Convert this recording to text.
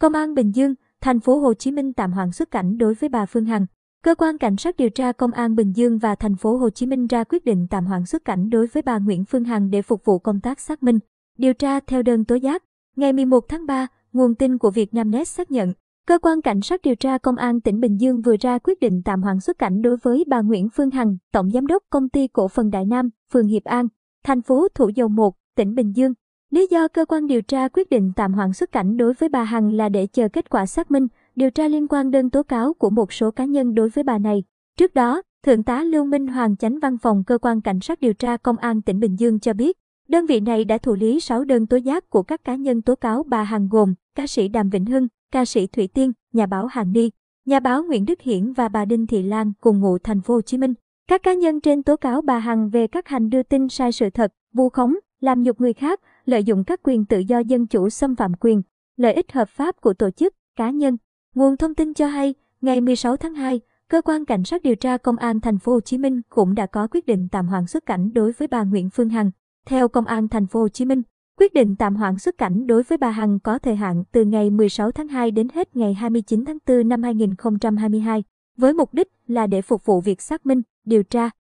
Công an Bình Dương, thành phố Hồ Chí Minh tạm hoãn xuất cảnh đối với bà Phương Hằng. Cơ quan cảnh sát điều tra Công an Bình Dương và thành phố Hồ Chí Minh ra quyết định tạm hoãn xuất cảnh đối với bà Nguyễn Phương Hằng để phục vụ công tác xác minh, điều tra theo đơn tố giác. Ngày 11 tháng 3, nguồn tin của Vietnamnet xác nhận, cơ quan cảnh sát điều tra Công an tỉnh Bình Dương vừa ra quyết định tạm hoãn xuất cảnh đối với bà Nguyễn Phương Hằng, tổng giám đốc công ty cổ phần Đại Nam, phường Hiệp An, thành phố Thủ Dầu Một, tỉnh Bình Dương. Lý do cơ quan điều tra quyết định tạm hoãn xuất cảnh đối với bà Hằng là để chờ kết quả xác minh, điều tra liên quan đơn tố cáo của một số cá nhân đối với bà này. Trước đó, Thượng tá Lưu Minh Hoàng chánh văn phòng cơ quan cảnh sát điều tra công an tỉnh Bình Dương cho biết, đơn vị này đã thụ lý 6 đơn tố giác của các cá nhân tố cáo bà Hằng gồm ca sĩ Đàm Vĩnh Hưng, ca sĩ Thủy Tiên, nhà báo Hàn Ni, nhà báo Nguyễn Đức Hiển và bà Đinh Thị Lan cùng ngụ thành phố Hồ Chí Minh. Các cá nhân trên tố cáo bà Hằng về các hành đưa tin sai sự thật, vu khống, làm nhục người khác, lợi dụng các quyền tự do dân chủ xâm phạm quyền, lợi ích hợp pháp của tổ chức, cá nhân. Nguồn thông tin cho hay, ngày 16 tháng 2, cơ quan cảnh sát điều tra công an thành phố Hồ Chí Minh cũng đã có quyết định tạm hoãn xuất cảnh đối với bà Nguyễn Phương Hằng. Theo công an thành phố Hồ Chí Minh, quyết định tạm hoãn xuất cảnh đối với bà Hằng có thời hạn từ ngày 16 tháng 2 đến hết ngày 29 tháng 4 năm 2022, với mục đích là để phục vụ việc xác minh, điều tra,